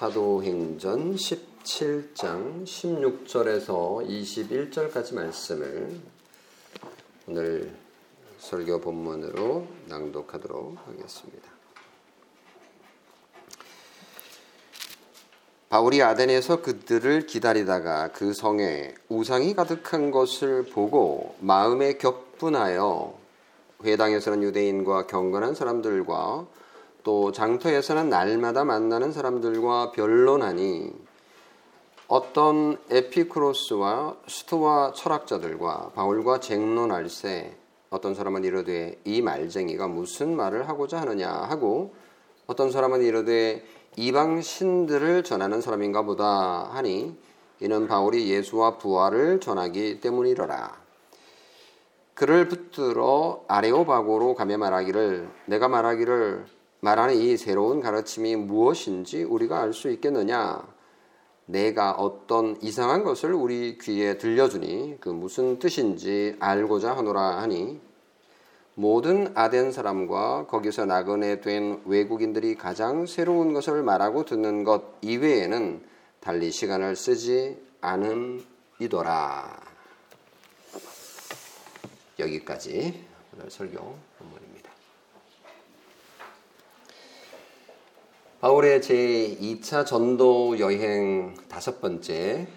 사도행전 17장 16절에서 21절까지 말씀을 오늘 설교 본문으로 낭독하도록 하겠습니다. 바울이 아덴에서 그들을 기다리다가 그 성에 우상이 가득한 것을 보고 마음에 격분하여 회당에서는 유대인과 경건한 사람들과 또 장터에서는 날마다 만나는 사람들과 변론하니 어떤 에피크로스와 스토와 철학자들과 바울과 쟁론할세 어떤 사람은 이르되 이 말쟁이가 무슨 말을 하고자 하느냐 하고 어떤 사람은 이르되 이방 신들을 전하는 사람인가 보다 하니 이는 바울이 예수와 부활을 전하기 때문이러라. 그를 붙들어 아레오바고로 가며 말하기를 내가 말하기를 말하는 이 새로운 가르침이 무엇인지 우리가 알 수 있겠느냐? 내가 어떤 이상한 것을 우리 귀에 들려주니 그 무슨 뜻인지 알고자 하노라 하니 모든 아덴 사람과 거기서 나그네 된 외국인들이 가장 새로운 것을 말하고 듣는 것 이외에는 달리 시간을 쓰지 않음이더라. 여기까지 오늘 설교 본문입니다. 바울의 제 2차 전도 여행 다섯 번째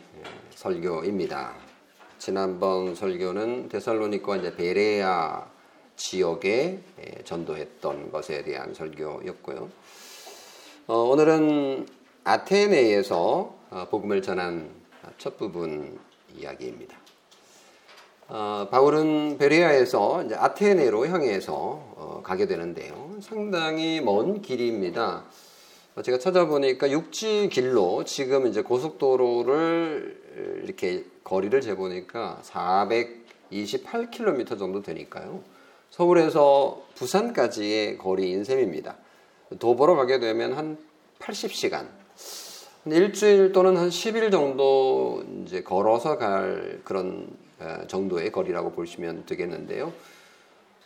설교입니다. 지난번 설교는 데살로니카 이제 베레아 지역에 전도했던 것에 대한 설교였고요. 어, 오늘은 아테네에서 어, 복음을 전한 첫 부분 이야기입니다. 어, 바울은 베레아에서 아테네로 향해서 어, 가게 되는데요. 상당히 먼 길입니다. 어, 제가 찾아보니까 육지 길로 지금 이제 고속도로를 이렇게 거리를 재보니까 428km 정도 되니까요. 서울에서 부산까지의 거리인 셈입니다. 도보로 가게 되면 한 80시간, 일주일 또는 한 10일 정도 이제 걸어서 갈 그런 정도의 거리라고 보시면 되겠는데요.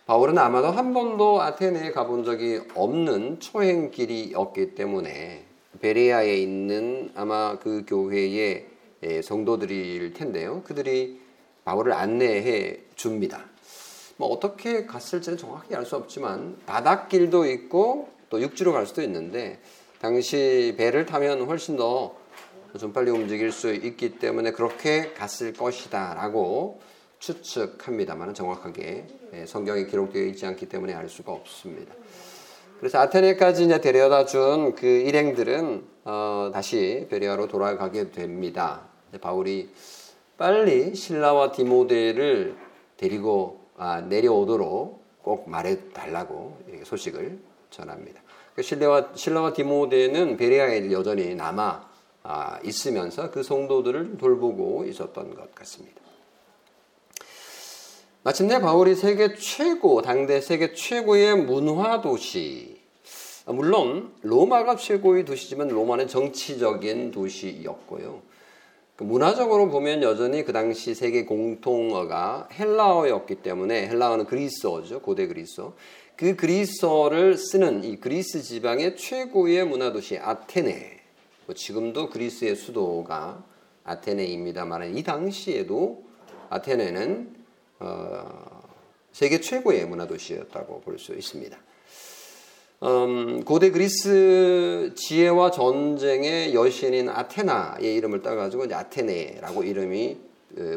바울은 아마도 한 번도 아테네에 가본 적이 없는 초행길이었기 때문에 베레아에 있는 아마 그 교회의 성도들일 텐데요. 그들이 바울을 안내해 줍니다. 뭐 어떻게 갔을지는 정확히 알 수 없지만 바닷길도 있고 또 육지로 갈 수도 있는데 당시 배를 타면 훨씬 더 좀 빨리 움직일 수 있기 때문에 그렇게 갔을 것이다 라고 추측합니다만 정확하게 예, 성경에 기록되어 있지 않기 때문에 알 수가 없습니다. 그래서 아테네까지 이제 데려다 준 그 일행들은 어, 다시 베리아로 돌아가게 됩니다. 바울이 빨리 신라와 디모데를 데리고 아, 내려오도록 꼭 말해 달라고 소식을 전합니다. 그 신라와, 신라와 디모데는 베레아에 여전히 남아 아, 있으면서 그 성도들을 돌보고 있었던 것 같습니다. 마침내 바울이 세계 최고, 당대 세계 최고의 문화 도시, 물론 로마가 최고의 도시지만 로마는 정치적인 도시였고요. 그 문화적으로 보면 여전히 그 당시 세계 공통어가 헬라어였기 때문에 헬라어는 그리스어죠. 고대 그리스어. 그 그리스어를 쓰는 이 그리스 지방의 최고의 문화 도시 아테네. 뭐 지금도 그리스의 수도가 아테네입니다만 이 당시에도 아테네는 어, 세계 최고의 문화 도시였다고 볼 수 있습니다. 음, 고대 그리스 지혜와 전쟁의 여신인 아테나의 이름을 따가지고 아테네라고 이름이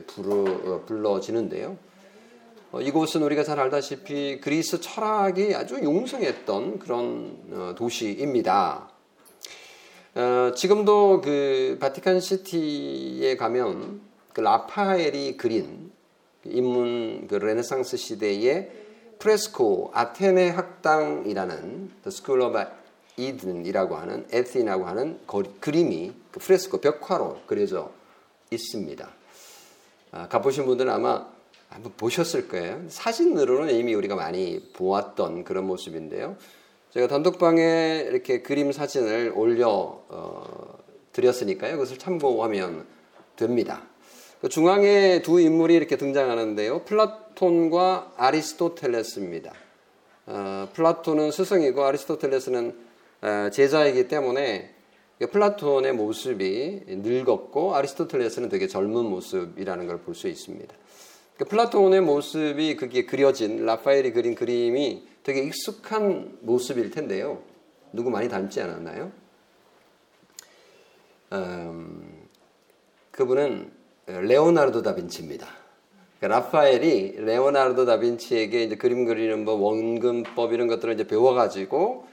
부르, 어, 불러지는데요. 어, 이곳은 우리가 잘 알다시피 그리스 철학이 아주 융성했던 그런 어, 도시입니다. 어, 지금도 그 바티칸 시티에 가면 그 라파엘이 그린 인문 그 르네상스 시대의 프레스코 아테네 학당이라는 The School of Athens라고 하는 Athens라고 하는 거리, 그림이 그 프레스코 벽화로 그려져 있습니다. 아, 가보신 분들은 아마 한번 보셨을 거예요. 사진으로는 이미 우리가 많이 보았던 그런 모습인데요. 제가 단톡방에 이렇게 그림 사진을 올려 어, 드렸으니까요. 그것을 참고하면 됩니다. 그 중앙에 두 인물이 이렇게 등장하는데요. 플라톤과 아리스토텔레스입니다. 어, 플라톤은 스승이고 아리스토텔레스는 어, 제자이기 때문에 그러니까 플라톤의 모습이 늙었고 아리스토텔레스는 되게 젊은 모습이라는 걸 볼 수 있습니다. 그러니까 플라톤의 모습이 그게 그려진 라파엘이 그린 그림이 되게 익숙한 모습일 텐데요. 누구 많이 닮지 않았나요? 음, 그분은 레오나르도 다빈치입니다. 그러니까 라파엘이 레오나르도 다빈치에게 이제 그림 그리는 뭐 원근법 이런 것들을 이제 배워가지고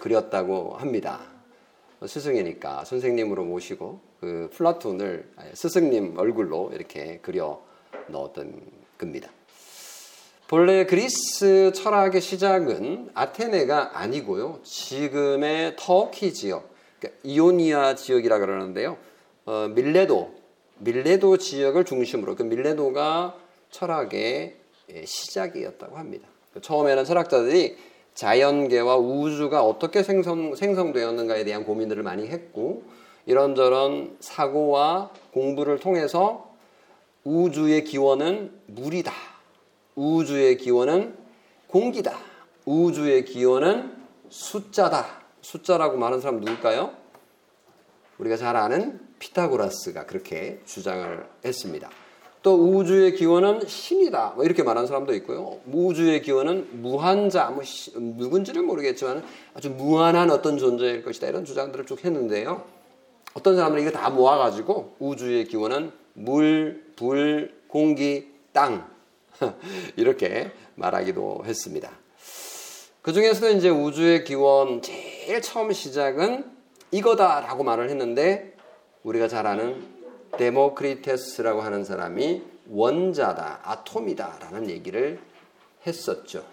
그렸다고 합니다. 스승이니까 선생님으로 모시고 그 플라톤을 스승님 얼굴로 이렇게 그려 넣었던 겁니다. 본래 그리스 철학의 시작은 아테네가 아니고요. 지금의 터키 지역, 그러니까 이오니아 지역이라 그러는데요. 어, 밀레도, 밀레도 지역을 중심으로 그 밀레도가 철학의 예, 시작이었다고 합니다. 처음에는 철학자들이 자연계와 우주가 어떻게 생성, 생성되었는가에 대한 고민들을 많이 했고 이런저런 사고와 공부를 통해서 우주의 기원은 물이다. 우주의 기원은 공기다. 우주의 기원은 숫자다. 숫자라고 말하는 사람 누굴까요? 우리가 잘 아는 피타고라스가 그렇게 주장을 했습니다. 또 우주의 기원은 신이다. 뭐 이렇게 말하는 사람도 있고요. 우주의 기원은 무한자, 뭐 누군지는 모르겠지만 아주 무한한 어떤 존재일 것이다. 이런 주장들을 쭉 했는데요. 어떤 사람들이 이거 다 모아가지고 우주의 기원은 물, 불, 공기, 땅. 이렇게 말하기도 했습니다. 그 중에서도 이제 우주의 기원 제일 처음 시작은 이거다라고 말을 했는데 우리가 잘 아는 데모크리테스라고 하는 사람이 원자다, 아톰이다라는 얘기를 했었죠.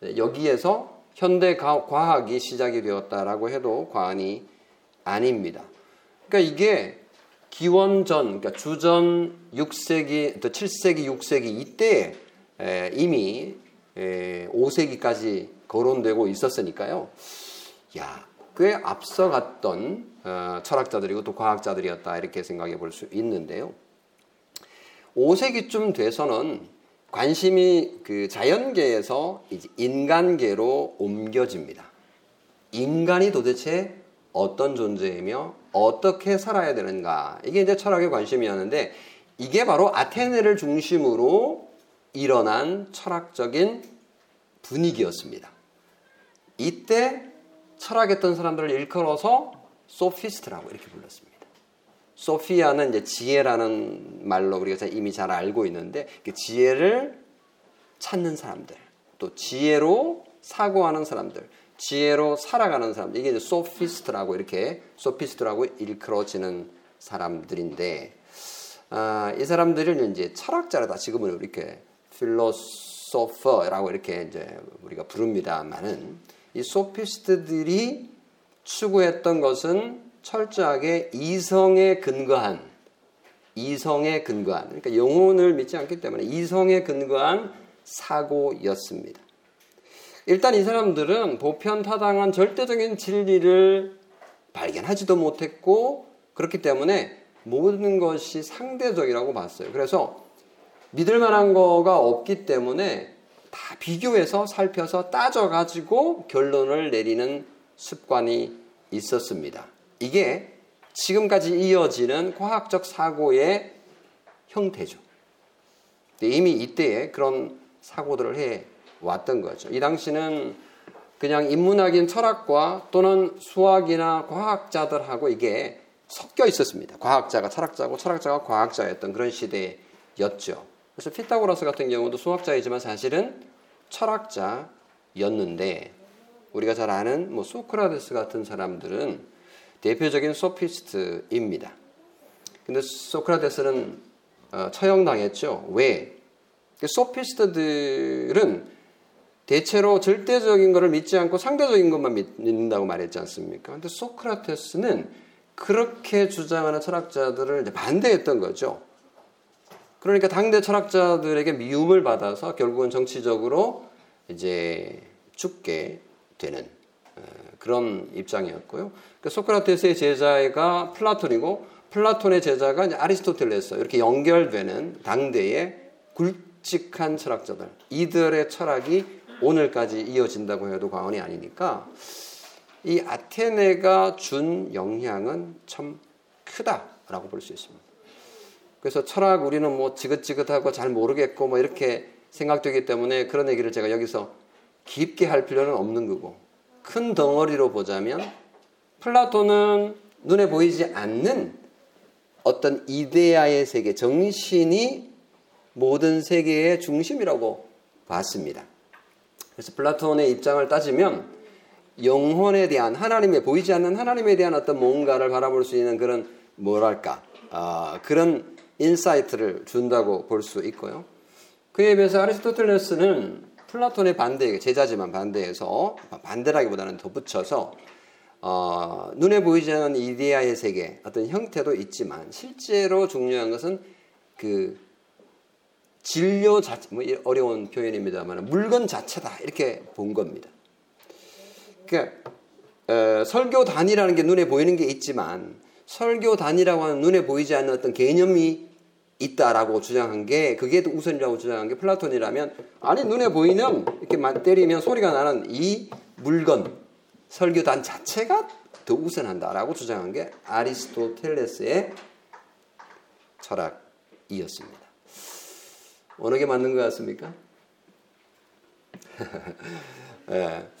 네, 여기에서 현대 과학이 시작이 되었다라고 해도 과언이 아닙니다. 그러니까 이게 기원전, 그러니까 주전 6세기, 7세기, 6세기 이때 이미 5세기까지 거론되고 있었으니까요. 야, 꽤 앞서갔던 어, 철학자들이고 또 과학자들이었다 이렇게 생각해 볼 수 있는데요. 5세기쯤 돼서는 관심이 그 자연계에서 인간계로 옮겨집니다. 인간이 도대체 어떤 존재이며 어떻게 살아야 되는가. 이게 이제 철학의 관심이었는데 이게 바로 아테네를 중심으로 일어난 철학적인 분위기였습니다. 이때 철학했던 사람들을 일컬어서 소피스트라고 이렇게 불렀습니다. 소피아는 이제 지혜라는 말로 우리가 이미 잘 알고 있는데 그 지혜를 찾는 사람들, 또 지혜로 사고하는 사람들, 지혜로 살아가는 사람들 이게 이제 소피스트라고 이렇게 소피스트라고 일컬어지는 사람들인데 아, 이 사람들을 이제 철학자라다 지금은 이렇게 필로소퍼라고 이렇게 이제 우리가 부릅니다만은 이 소피스트들이 추구했던 것은 철저하게 이성에 근거한 이성에 근거한 그러니까 영혼을 믿지 않기 때문에 이성에 근거한 사고였습니다. 일단 이 사람들은 보편 타당한 절대적인 진리를 발견하지도 못했고 그렇기 때문에 모든 것이 상대적이라고 봤어요. 그래서 믿을 만한 거가 없기 때문에 다 비교해서 살펴서 따져가지고 결론을 내리는 습관이 있었습니다. 이게 지금까지 이어지는 과학적 사고의 형태죠. 이미 이때에 그런 사고들을 해 왔던 거죠. 이 당시는 그냥 인문학인 철학과 또는 수학이나 과학자들하고 이게 섞여 있었습니다. 과학자가 철학자고 철학자가 과학자였던 그런 시대였죠. 그래서 피타고라스 같은 경우도 수학자이지만 사실은 철학자였는데 우리가 잘 아는 뭐 소크라테스 같은 사람들은 대표적인 소피스트입니다. 근데 소크라테스는 어, 처형당했죠. 왜? 그 소피스트들은 대체로 절대적인 것을 믿지 않고 상대적인 것만 믿는다고 말했지 않습니까? 근데 소크라테스는 그렇게 주장하는 철학자들을 반대했던 거죠. 그러니까 당대 철학자들에게 미움을 받아서 결국은 정치적으로 이제 죽게 되는 어, 그런 입장이었고요. 그러니까 소크라테스의 제자가 플라톤이고 플라톤의 제자가 아리스토텔레스 이렇게 연결되는 당대의 굵직한 철학자들 이들의 철학이 오늘까지 이어진다고 해도 과언이 아니니까 이 아테네가 준 영향은 참 크다라고 볼 수 있습니다. 그래서 철학 우리는 뭐 지긋지긋하고 잘 모르겠고 뭐 이렇게 생각되기 때문에 그런 얘기를 제가 여기서 깊게 할 필요는 없는 거고 큰 덩어리로 보자면 플라톤은 눈에 보이지 않는 어떤 이데아의 세계, 정신이 모든 세계의 중심이라고 봤습니다. 그래서 플라톤의 입장을 따지면 영혼에 대한 하나님의 보이지 않는 하나님에 대한 어떤 뭔가를 바라볼 수 있는 그런 뭐랄까 어, 그런 insight를 준다고 볼 수 있고요. 그에 비해서 아리스토텔레스는 플라톤의 반대 제자지만 반대해서 반대라기보다는 덧붙여서 어, 눈에 보이지 않는 이데아의 세계 어떤 형태도 있지만 실제로 중요한 것은 그 진료 자체 뭐 어려운 표현입니다만 물건 자체다 이렇게 본 겁니다. 그러니까 에, 설교단이라는 게 눈에 보이는 게 있지만 설교단이라고 하는 눈에 보이지 않는 어떤 개념이 있다라고 주장한 게 그게 우선이라고 주장한 게 플라톤이라면 아니 눈에 보이는 이렇게 때리면 소리가 나는 이 물건 설교단 자체가 더 우선한다라고 주장한 게 아리스토텔레스의 철학이었습니다. 어느 게 맞는 것 같습니까? 네.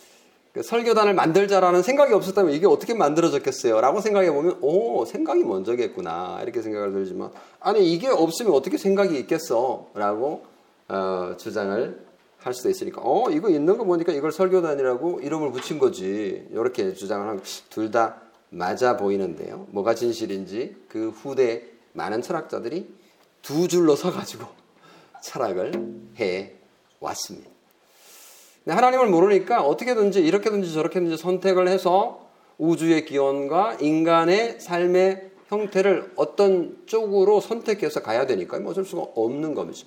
그 설교단을 만들자라는 생각이 없었다면 이게 어떻게 만들어졌겠어요? 라고 생각해 보면, 오, 생각이 먼저겠구나. 이렇게 생각을 들지만, 아니, 이게 없으면 어떻게 생각이 있겠어? 라고, 어, 주장을 할 수도 있으니까, 어, 이거 있는 거 보니까 이걸 설교단이라고 이름을 붙인 거지. 이렇게 주장을 하면 둘 다 맞아 보이는데요. 뭐가 진실인지 그 후대 많은 철학자들이 두 줄로 서가지고 철학을 해 왔습니다. 하나님을 모르니까 어떻게든지 이렇게든지 저렇게든지 선택을 해서 우주의 기원과 인간의 삶의 형태를 어떤 쪽으로 선택해서 가야 되니까 뭐 어쩔 수가 없는 거죠.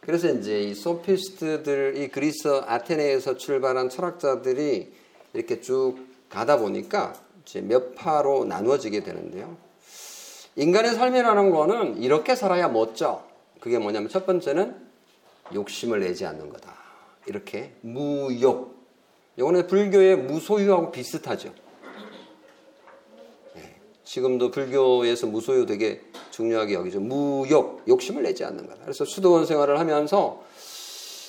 그래서 이제 이 소피스트들, 이 그리스 아테네에서 출발한 철학자들이 이렇게 쭉 가다 보니까 이제 몇 파로 나누어지게 되는데요. 인간의 삶이라는 거는 이렇게 살아야 멋져. 그게 뭐냐면 첫 번째는 욕심을 내지 않는 거다. 이렇게 무욕. 이거는 불교의 무소유하고 비슷하죠. 네. 지금도 불교에서 무소유 되게 중요하게 여기죠. 무욕, 욕심을 내지 않는 거다. 그래서 수도원 생활을 하면서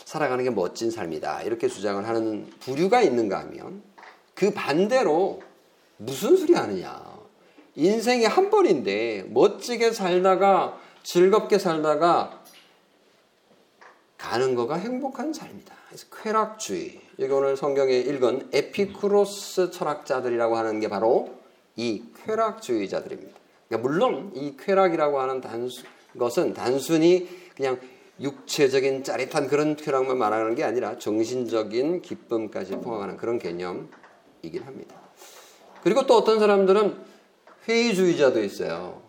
살아가는 게 멋진 삶이다. 이렇게 주장을 하는 부류가 있는가 하면 그 반대로 무슨 소리 하느냐. 인생이 한 번인데 멋지게 살다가 즐겁게 살다가 가는 거가 행복한 삶이다. 그래서 쾌락주의. 여기 오늘 성경에 읽은 에피쿠로스 철학자들이라고 하는 게 바로 이 쾌락주의자들입니다. 그러니까 물론 이 쾌락이라고 하는 단수, 것은 단순히 그냥 육체적인 짜릿한 그런 쾌락만 말하는 게 아니라 정신적인 기쁨까지 포함하는 그런 개념이긴 합니다. 그리고 또 어떤 사람들은 회의주의자도 있어요.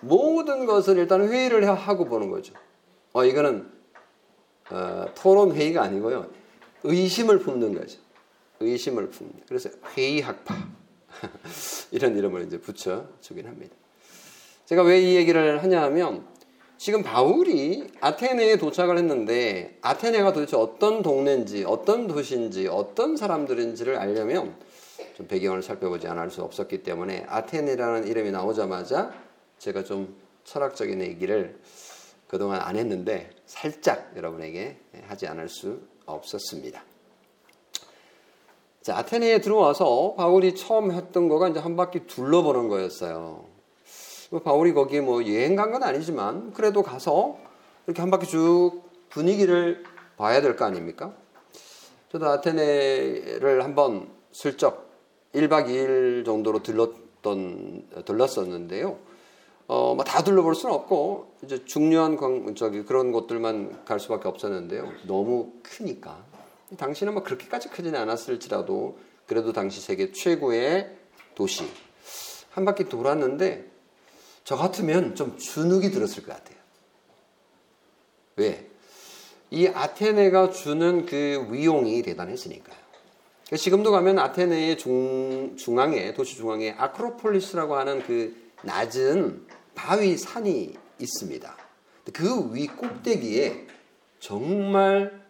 모든 것을 일단 회의를 하고 보는 거죠. 어, 이거는 어, 토론 회의가 아니고요. 의심을 품는 거죠. 의심을 품는. 그래서 회의학파 이런 이름을 이제 붙여 주긴 합니다. 제가 왜 이 얘기를 하냐면 지금 바울이 아테네에 도착을 했는데 아테네가 도대체 어떤 동네인지 어떤 도시인지 어떤 사람들인지를 알려면 좀 배경을 살펴보지 않을 수 없었기 때문에 아테네라는 이름이 나오자마자 제가 좀 철학적인 얘기를 그동안 안 했는데 살짝 여러분에게 하지 않을 수 없었습니다. 자, 아테네에 들어와서 바울이 처음 했던 거가 이제 한 바퀴 둘러보는 거였어요. 뭐 바울이 거기에 뭐 여행 간 건 아니지만 그래도 가서 이렇게 한 바퀴 쭉 분위기를 봐야 될 거 아닙니까? 저도 아테네를 한번 슬쩍 1박 2일 정도로 들렀던, 들렀었는데요. 어, 뭐다 둘러볼 수는 없고 이제 중요한 광, 저기 그런 곳들만 갈 수밖에 없었는데요. 너무 크니까 당시는 뭐 그렇게까지 크지는 않았을지라도 그래도 당시 세계 최고의 도시 한 바퀴 돌았는데 저 같으면 좀 주눅이 들었을 것 같아요. 왜? 이 아테네가 주는 그 위용이 대단했으니까요. 지금도 가면 아테네의 중, 중앙에, 도시 중앙에 아크로폴리스라고 하는 그 낮은 바위 산이 있습니다. 그 위 꼭대기에 정말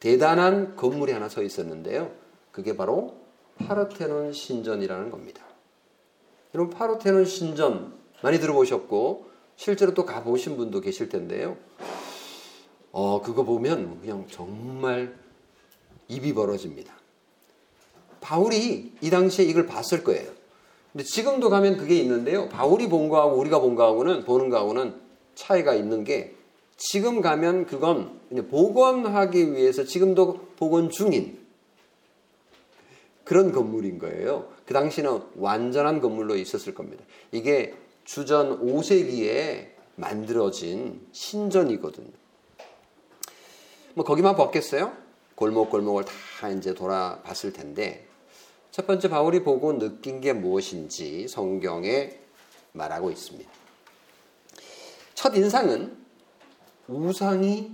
대단한 건물이 하나 서 있었는데요. 그게 바로 파르테논 신전이라는 겁니다. 여러분 파르테논 신전 많이 들어보셨고 실제로 또 가보신 분도 계실 텐데요. 어 그거 보면 그냥 정말 입이 벌어집니다. 바울이 이 당시에 이걸 봤을 거예요. 근데 지금도 가면 그게 있는데요. 바울이 본 거하고 우리가 본 거하고는 보는 거하고는 차이가 있는 게 지금 가면 그건 복원하기 위해서 지금도 복원 중인 그런 건물인 거예요. 그 당시는 완전한 건물로 있었을 겁니다. 이게 주전 5세기에 만들어진 신전이거든요. 뭐 거기만 봤겠어요? 골목골목을 다 이제 돌아봤을 텐데 첫 번째 바울이 보고 느낀 게 무엇인지 성경에 말하고 있습니다. 첫 인상은 우상이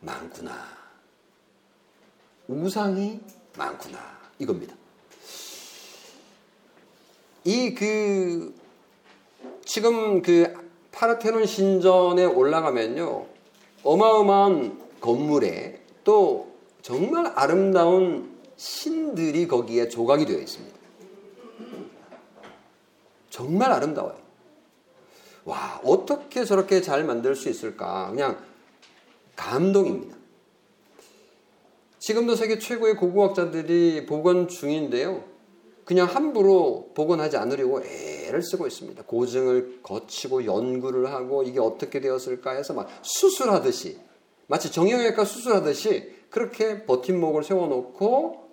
많구나. 우상이 많구나. 이겁니다. 이 그 지금 그 파르테논 신전에 올라가면요. 어마어마한 건물에 또 정말 아름다운 신들이 거기에 조각이 되어 있습니다. 정말 아름다워요. 와, 어떻게 저렇게 잘 만들 수 있을까? 그냥 감동입니다. 지금도 세계 최고의 고고학자들이 복원 중인데요. 그냥 함부로 복원하지 않으려고 애를 쓰고 있습니다. 고증을 거치고 연구를 하고 이게 어떻게 되었을까 해서 막 수술하듯이 마치 정형외과 수술하듯이 그렇게 버팀목을 세워놓고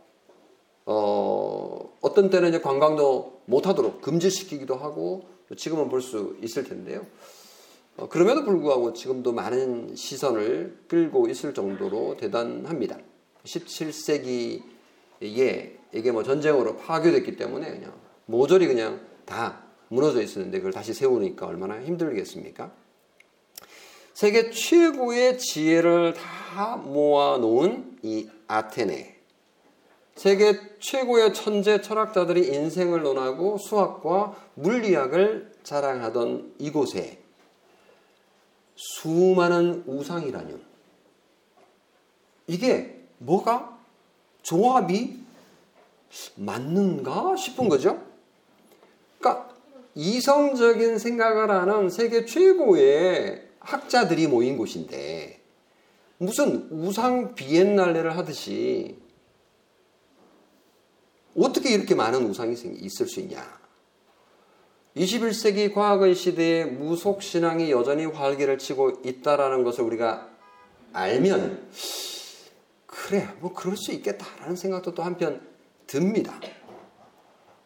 어, 어떤 때는 이제 관광도 못하도록 금지시키기도 하고 지금은 볼 수 있을 텐데요. 어, 그럼에도 불구하고 지금도 많은 시선을 끌고 있을 정도로 대단합니다. 17세기에 이게 뭐 전쟁으로 파괴됐기 때문에 그냥 모조리 그냥 다 무너져 있었는데 그걸 다시 세우니까 얼마나 힘들겠습니까? 세계 최고의 지혜를 다 모아놓은 이 아테네. 세계 최고의 천재 철학자들이 인생을 논하고 수학과 물리학을 자랑하던 이곳에 수많은 우상이라뇨. 이게 뭐가 조합이 맞는가 싶은 거죠. 그러니까 이성적인 생각을 하는 세계 최고의 학자들이 모인 곳인데 무슨 우상 비엔날레를 하듯이 어떻게 이렇게 많은 우상이 있을 수 있냐? 21세기 과학의 시대에 무속 신앙이 여전히 활기를 치고 있다라는 것을 우리가 알면 그래 뭐 그럴 수 있겠다라는 생각도 또 한편 듭니다.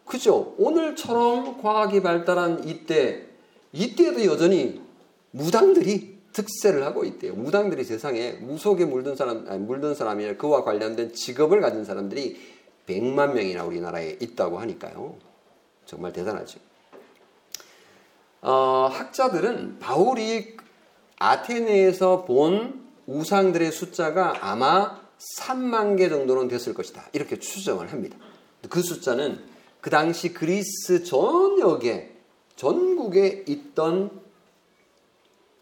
그죠? 오늘처럼 과학이 발달한 이때 이때도 여전히 무당들이 특세를 하고 있대요. 무당들이 세상에 무속에 물든 사람 물든 사람이 그와 관련된 직업을 가진 사람들이 100만 명이나 우리나라에 있다고 하니까요. 정말 대단하죠. 어, 학자들은 바울이 아테네에서 본 우상들의 숫자가 아마 3만 개 정도는 됐을 것이다. 이렇게 추정을 합니다. 그 숫자는 그 당시 그리스 전역에 전국에 있던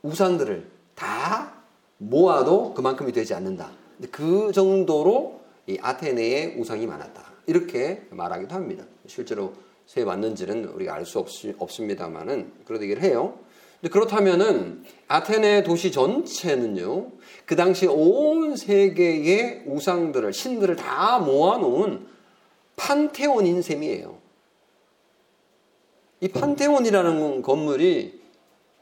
우상들을 다 모아도 그만큼이 되지 않는다. 그 정도로 이 아테네에 우상이 많았다. 이렇게 말하기도 합니다. 실제로 세 맞는지는 우리가 알 수 없습니다만은 그런 얘기를 해요. 근데 그렇다면은 아테네 도시 전체는요, 그 당시 온 세계의 우상들을, 신들을 다 모아놓은 판테온인 셈이에요. 이 판테온이라는 건물이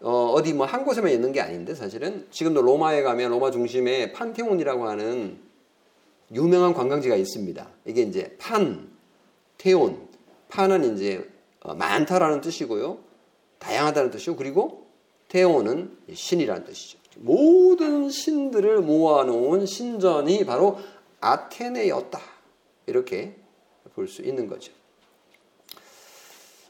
어, 디뭐 한 곳에만 있는 게 아닌데 사실은 지금도 로마에 가면 로마 중심에 판테온이라고 하는 유명한 관광지가 있습니다. 이게 이제 판, 테온, 판은 이제 어, 많다라는 뜻이고요. 다양하다는 뜻이고 그리고 테오는 신이라는 뜻이죠. 모든 신들을 모아놓은 신전이 바로 아테네였다. 이렇게 볼 수 있는 거죠.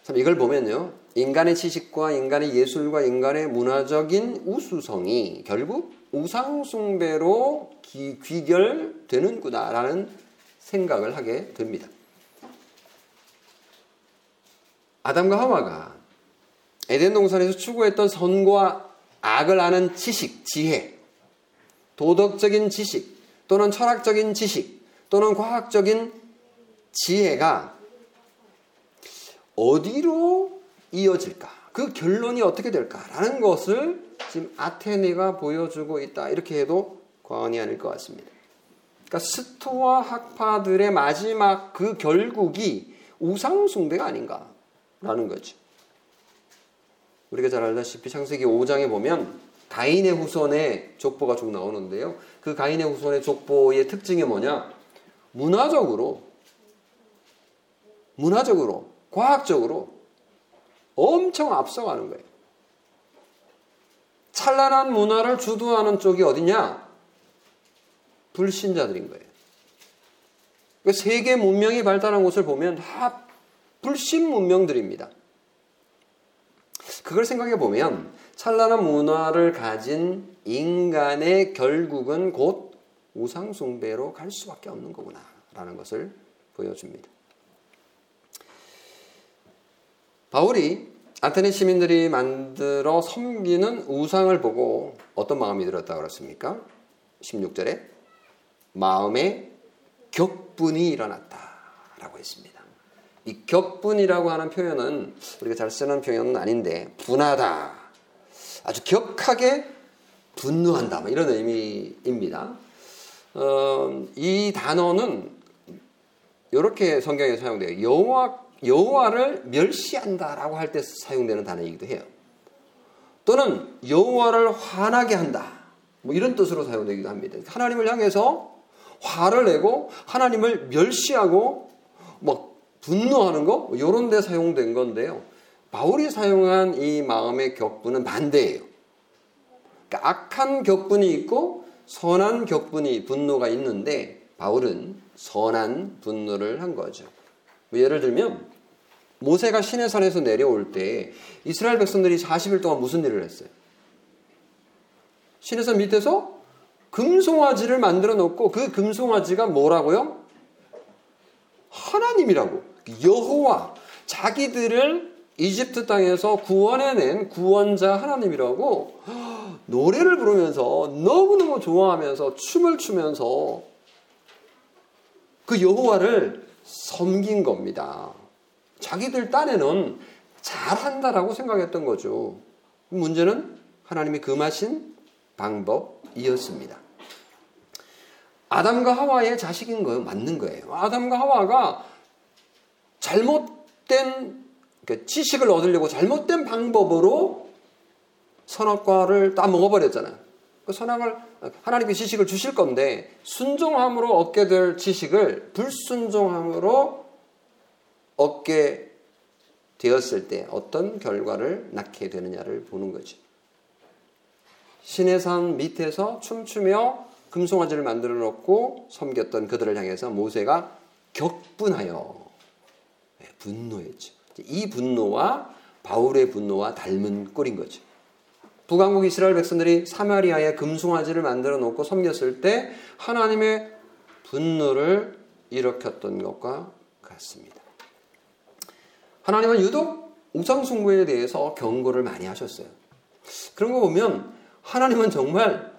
참 이걸 보면요. 인간의 지식과 인간의 예술과 인간의 문화적인 우수성이 결국 우상숭배로 귀결되는구나라는 생각을 하게 됩니다. 아담과 하와가 에덴 동산에서 추구했던 선과 악을 아는 지식, 지혜, 도덕적인 지식 또는 철학적인 지식 또는 과학적인 지혜가 어디로 이어질까? 그 결론이 어떻게 될까라는 것을 지금 아테네가 보여주고 있다. 이렇게 해도 과언이 아닐 것 같습니다. 그러니까 스토아 학파들의 마지막 그 결국이 우상 숭배가 아닌가라는 거죠. 우리가 잘 알다시피 창세기 5장에 보면 가인의 후손의 족보가 쭉 나오는데요. 그 가인의 후손의 족보의 특징이 뭐냐? 문화적으로, 문화적으로, 과학적으로 엄청 앞서가는 거예요. 찬란한 문화를 주도하는 쪽이 어디냐? 불신자들인 거예요. 그러니까 세계 문명이 발달한 곳을 보면 다 불신 문명들입니다. 그걸 생각해 보면 찬란한 문화를 가진 인간의 결국은 곧 우상숭배로 갈 수밖에 없는 거구나 라는 것을 보여줍니다. 바울이 아테네 시민들이 만들어 섬기는 우상을 보고 어떤 마음이 들었다 그렇습니까? 16절에 마음에 격분이 일어났다라고 했습니다. 이 격분이라고 하는 표현은 우리가 잘 쓰는 표현은 아닌데 분하다. 아주 격하게 분노한다. 뭐 이런 의미입니다. 어, 이 단어는 이렇게 성경에 사용돼요. 여호와 여호와를 멸시한다라고 할 때 사용되는 단어이기도 해요. 또는 여호와를 화나게 한다. 뭐 이런 뜻으로 사용되기도 합니다. 하나님을 향해서 화를 내고 하나님을 멸시하고 막 분노하는 거 이런 뭐데 사용된 건데요. 바울이 사용한 이 마음의 격분은 반대예요. 그러니까 악한 격분이 있고 선한 격분이 분노가 있는데 바울은 선한 분노를 한 거죠. 뭐 예를 들면 모세가 신의 산에서 내려올 때 이스라엘 백성들이 40일 동안 무슨 일을 했어요? 신의 산 밑에서 금송아지를 만들어 놓고 그 금송아지가 뭐라고요? 하나님이라고. 여호와. 자기들을 이집트 땅에서 구원해낸 구원자 하나님이라고 노래를 부르면서 너무너무 좋아하면서 춤을 추면서 그 여호와를 섬긴 겁니다. 자기들 딴에는 잘한다라고 생각했던 거죠. 문제는 하나님이 금하신 방법이었습니다. 아담과 하와의 자식인 거예요. 맞는 거예요. 아담과 하와가 잘못된 그러니까 지식을 얻으려고 잘못된 방법으로 선악과를 따 먹어버렸잖아요. 그 선악을 하나님께 지식을 주실 건데 순종함으로 얻게 될 지식을 불순종함으로 얻게 되었을 때 어떤 결과를 낳게 되느냐를 보는 거죠. 신의 산 밑에서 춤추며 금송아지를 만들어 놓고 섬겼던 그들을 향해서 모세가 격분하여 네, 분노했죠. 이 분노와 바울의 분노와 닮은 꼴인 거죠. 북왕국 이스라엘 백성들이 사마리아에 금송아지를 만들어 놓고 섬겼을 때 하나님의 분노를 일으켰던 것과 같습니다. 하나님은 유독 우상숭배에 대해서 경고를 많이 하셨어요. 그런 거 보면 하나님은 정말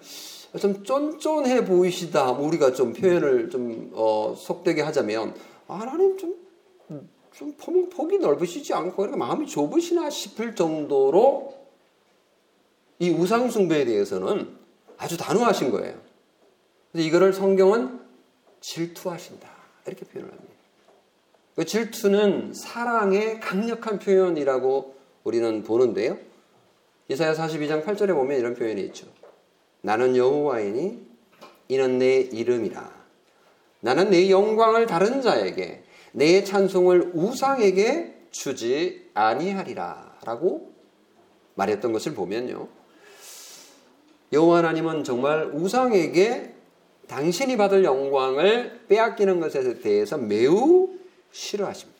좀 쫀쫀해 보이시다. 우리가 좀 표현을 좀 어, 속되게 하자면 하나님 좀, 좀 폭이 넓으시지 않고 그렇게 마음이 좁으시나 싶을 정도로 이 우상 숭배에 대해서는 아주 단호하신 거예요. 이거를 성경은 질투하신다. 이렇게 표현을 합니다. 그 질투는 사랑의 강력한 표현이라고 우리는 보는데요. 이사야 42장 8절에 보면 이런 표현이 있죠. 나는 여호와이니 이는 내 이름이라. 나는 내 영광을 다른 자에게 내 찬송을 우상에게 주지 아니하리라라고 말했던 것을 보면요. 여호와 하나님은 정말 우상에게 당신이 받을 영광을 빼앗기는 것에 대해서 매우 싫어하십니다.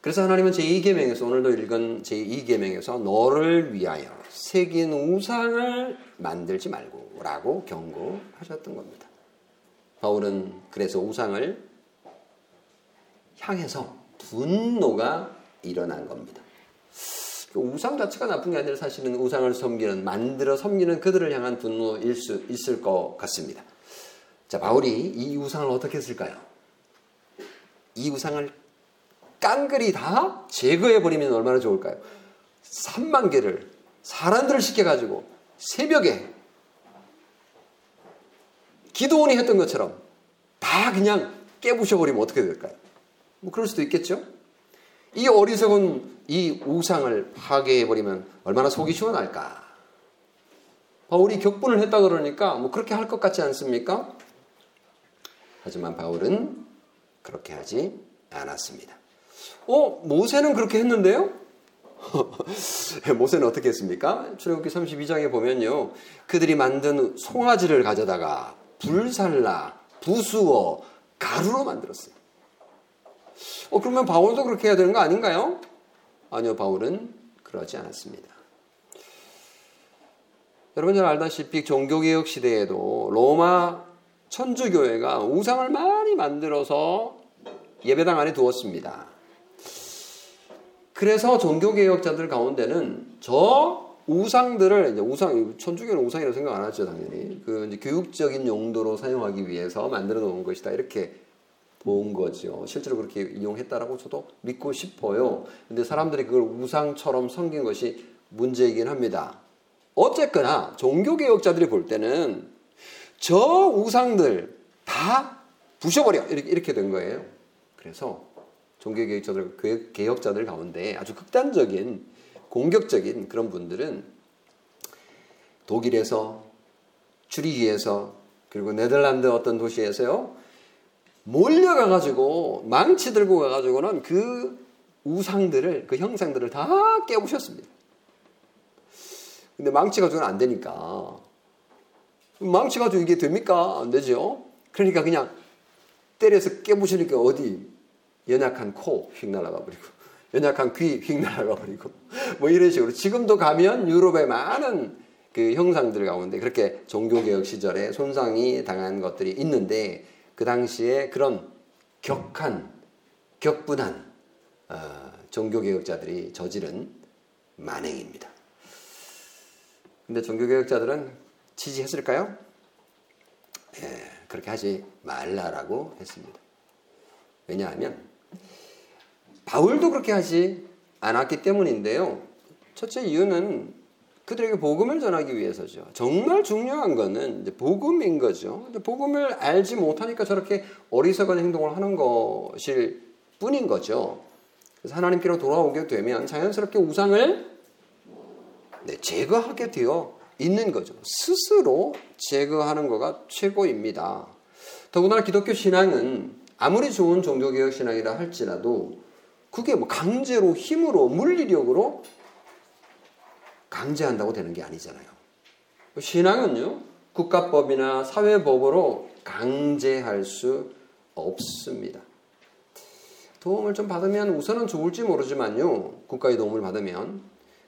그래서 하나님은 제2계명에서 오늘도 읽은 제2계명에서 너를 위하여 새긴 우상을 만들지 말고 라고 경고하셨던 겁니다. 바울은 그래서 우상을 향해서 분노가 일어난 겁니다. 그 우상 자체가 나쁜 게 아니라 사실은 우상을 섬기는 만들어 섬기는 그들을 향한 분노일 수 있을 것 같습니다. 자 바울이 이 우상을 어떻게 했을까요? 이 우상을 깡그리 다 제거해버리면 얼마나 좋을까요? 3만 개를 사람들을 시켜가지고 새벽에 기도원이 했던 것처럼 다 그냥 깨부셔버리면 어떻게 될까요? 뭐 그럴 수도 있겠죠? 이 어리석은 이 우상을 파괴해버리면 얼마나 속이 시원할까? 바울이 격분을 했다 그러니까 뭐 그렇게 할 것 같지 않습니까? 하지만 바울은 그렇게 하지 않았습니다. 어, 모세는 그렇게 했는데요? 모세는 어떻게 했습니까? 출애굽기 32장에 보면요. 그들이 만든 송아지를 가져다가 불살라, 부수어, 가루로 만들었어요. 어, 그러면 바울도 그렇게 해야 되는 거 아닌가요? 아니요, 바울은 그러지 않았습니다. 여러분 잘 알다시피 종교개혁 시대에도 로마 천주교회가 우상을 많이 만들어서 예배당 안에 두었습니다. 그래서 종교개혁자들 가운데는 저 우상들을 이제 우상 천주교는 우상이라고 생각 안 하죠 당연히 그 교육적인 용도로 사용하기 위해서 만들어 놓은 것이다 이렇게 본 거죠. 실제로 그렇게 이용했다라고 저도 믿고 싶어요. 근데 사람들이 그걸 우상처럼 섬긴 것이 문제이긴 합니다. 어쨌거나 종교개혁자들이 볼 때는 저 우상들 다 부셔버려 이렇게, 이렇게 된 거예요. 그래서 종교개혁자들 개혁자들 가운데 아주 극단적인 공격적인 그런 분들은 독일에서 추리기에서 그리고 네덜란드 어떤 도시에서요 몰려가 가지고 망치 들고 가 가지고는 그 우상들을 그 형상들을 다 깨부셨습니다. 근데 망치 가지고는 안 되니까 망치 가지고 이게 됩니까? 안 되죠. 그러니까 그냥 때려서 깨부시니까 어디 연약한 코 휙 날아가 버리고 연약한 귀 휙 날아가 버리고 뭐 이런 식으로 지금도 가면 유럽의 많은 그 형상들 가운데 그렇게 종교개혁 시절에 손상이 당한 것들이 있는데 그 당시에 그런 격한 격분한 어, 종교개혁자들이 저지른 만행입니다. 근데 종교개혁자들은 지지했을까요? 예, 그렇게 하지 말라라고 했습니다. 왜냐하면 바울도 그렇게 하지 않았기 때문인데요. 첫째 이유는 그들에게 복음을 전하기 위해서죠. 정말 중요한 거는 복음인 거죠. 복음을 알지 못하니까 저렇게 어리석은 행동을 하는 것일 뿐인 거죠. 그래서 하나님께로 돌아오게 되면 자연스럽게 우상을 네, 제거하게 되어 있는 거죠. 스스로 제거하는 거가 최고입니다. 더구나 기독교 신앙은 아무리 좋은 종교개혁 신앙이라 할지라도 그게 뭐 강제로 힘으로 물리력으로 강제한다고 되는 게 아니잖아요. 신앙은요, 국가법이나 사회법으로 강제할 수 없습니다. 도움을 좀 받으면 우선은 좋을지 모르지만요, 국가의 도움을 받으면.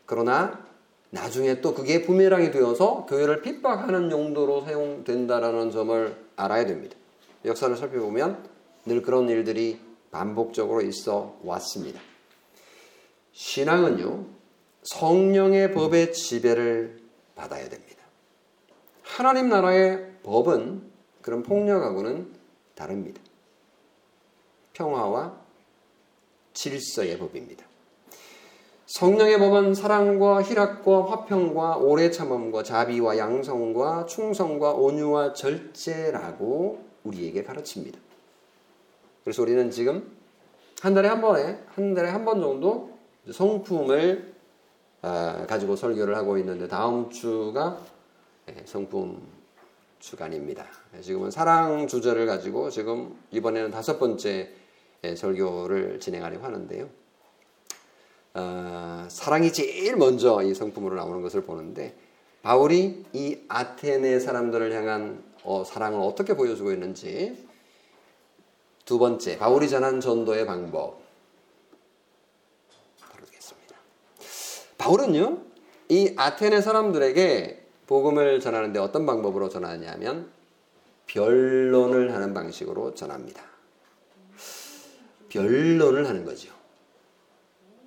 그러나 나중에 또 그게 부메랑이 되어서 교회를 핍박하는 용도로 사용된다라는 점을 알아야 됩니다. 역사를 살펴보면 늘 그런 일들이 반복적으로 있어 왔습니다. 신앙은요, 성령의 법의 지배를 받아야 됩니다. 하나님 나라의 법은 그런 폭력하고는 다릅니다. 평화와 질서의 법입니다. 성령의 법은 사랑과 희락과 화평과 오래 참음과 자비와 양성과 충성과 온유와 절제라고 우리에게 가르칩니다. 그래서 우리는 지금 한 달에 한 번에 한 달에 한 번 정도 성품을 아, 가지고 설교를 하고 있는데 다음 주가 예, 성품 주간입니다. 지금은 사랑 주제를 가지고 지금 이번에는 다섯 번째 예, 설교를 진행하려고 하는데요. 어, 사랑이 제일 먼저 이 성품으로 나오는 것을 보는데 바울이 이 아테네 사람들을 향한 어, 사랑을 어떻게 보여주고 있는지 두 번째 바울이 전한 전도의 방법 다루겠습니다. 바울은요 이 아테네 사람들에게 복음을 전하는데 어떤 방법으로 전하냐면 변론을 하는 방식으로 전합니다. 변론을 하는 거죠.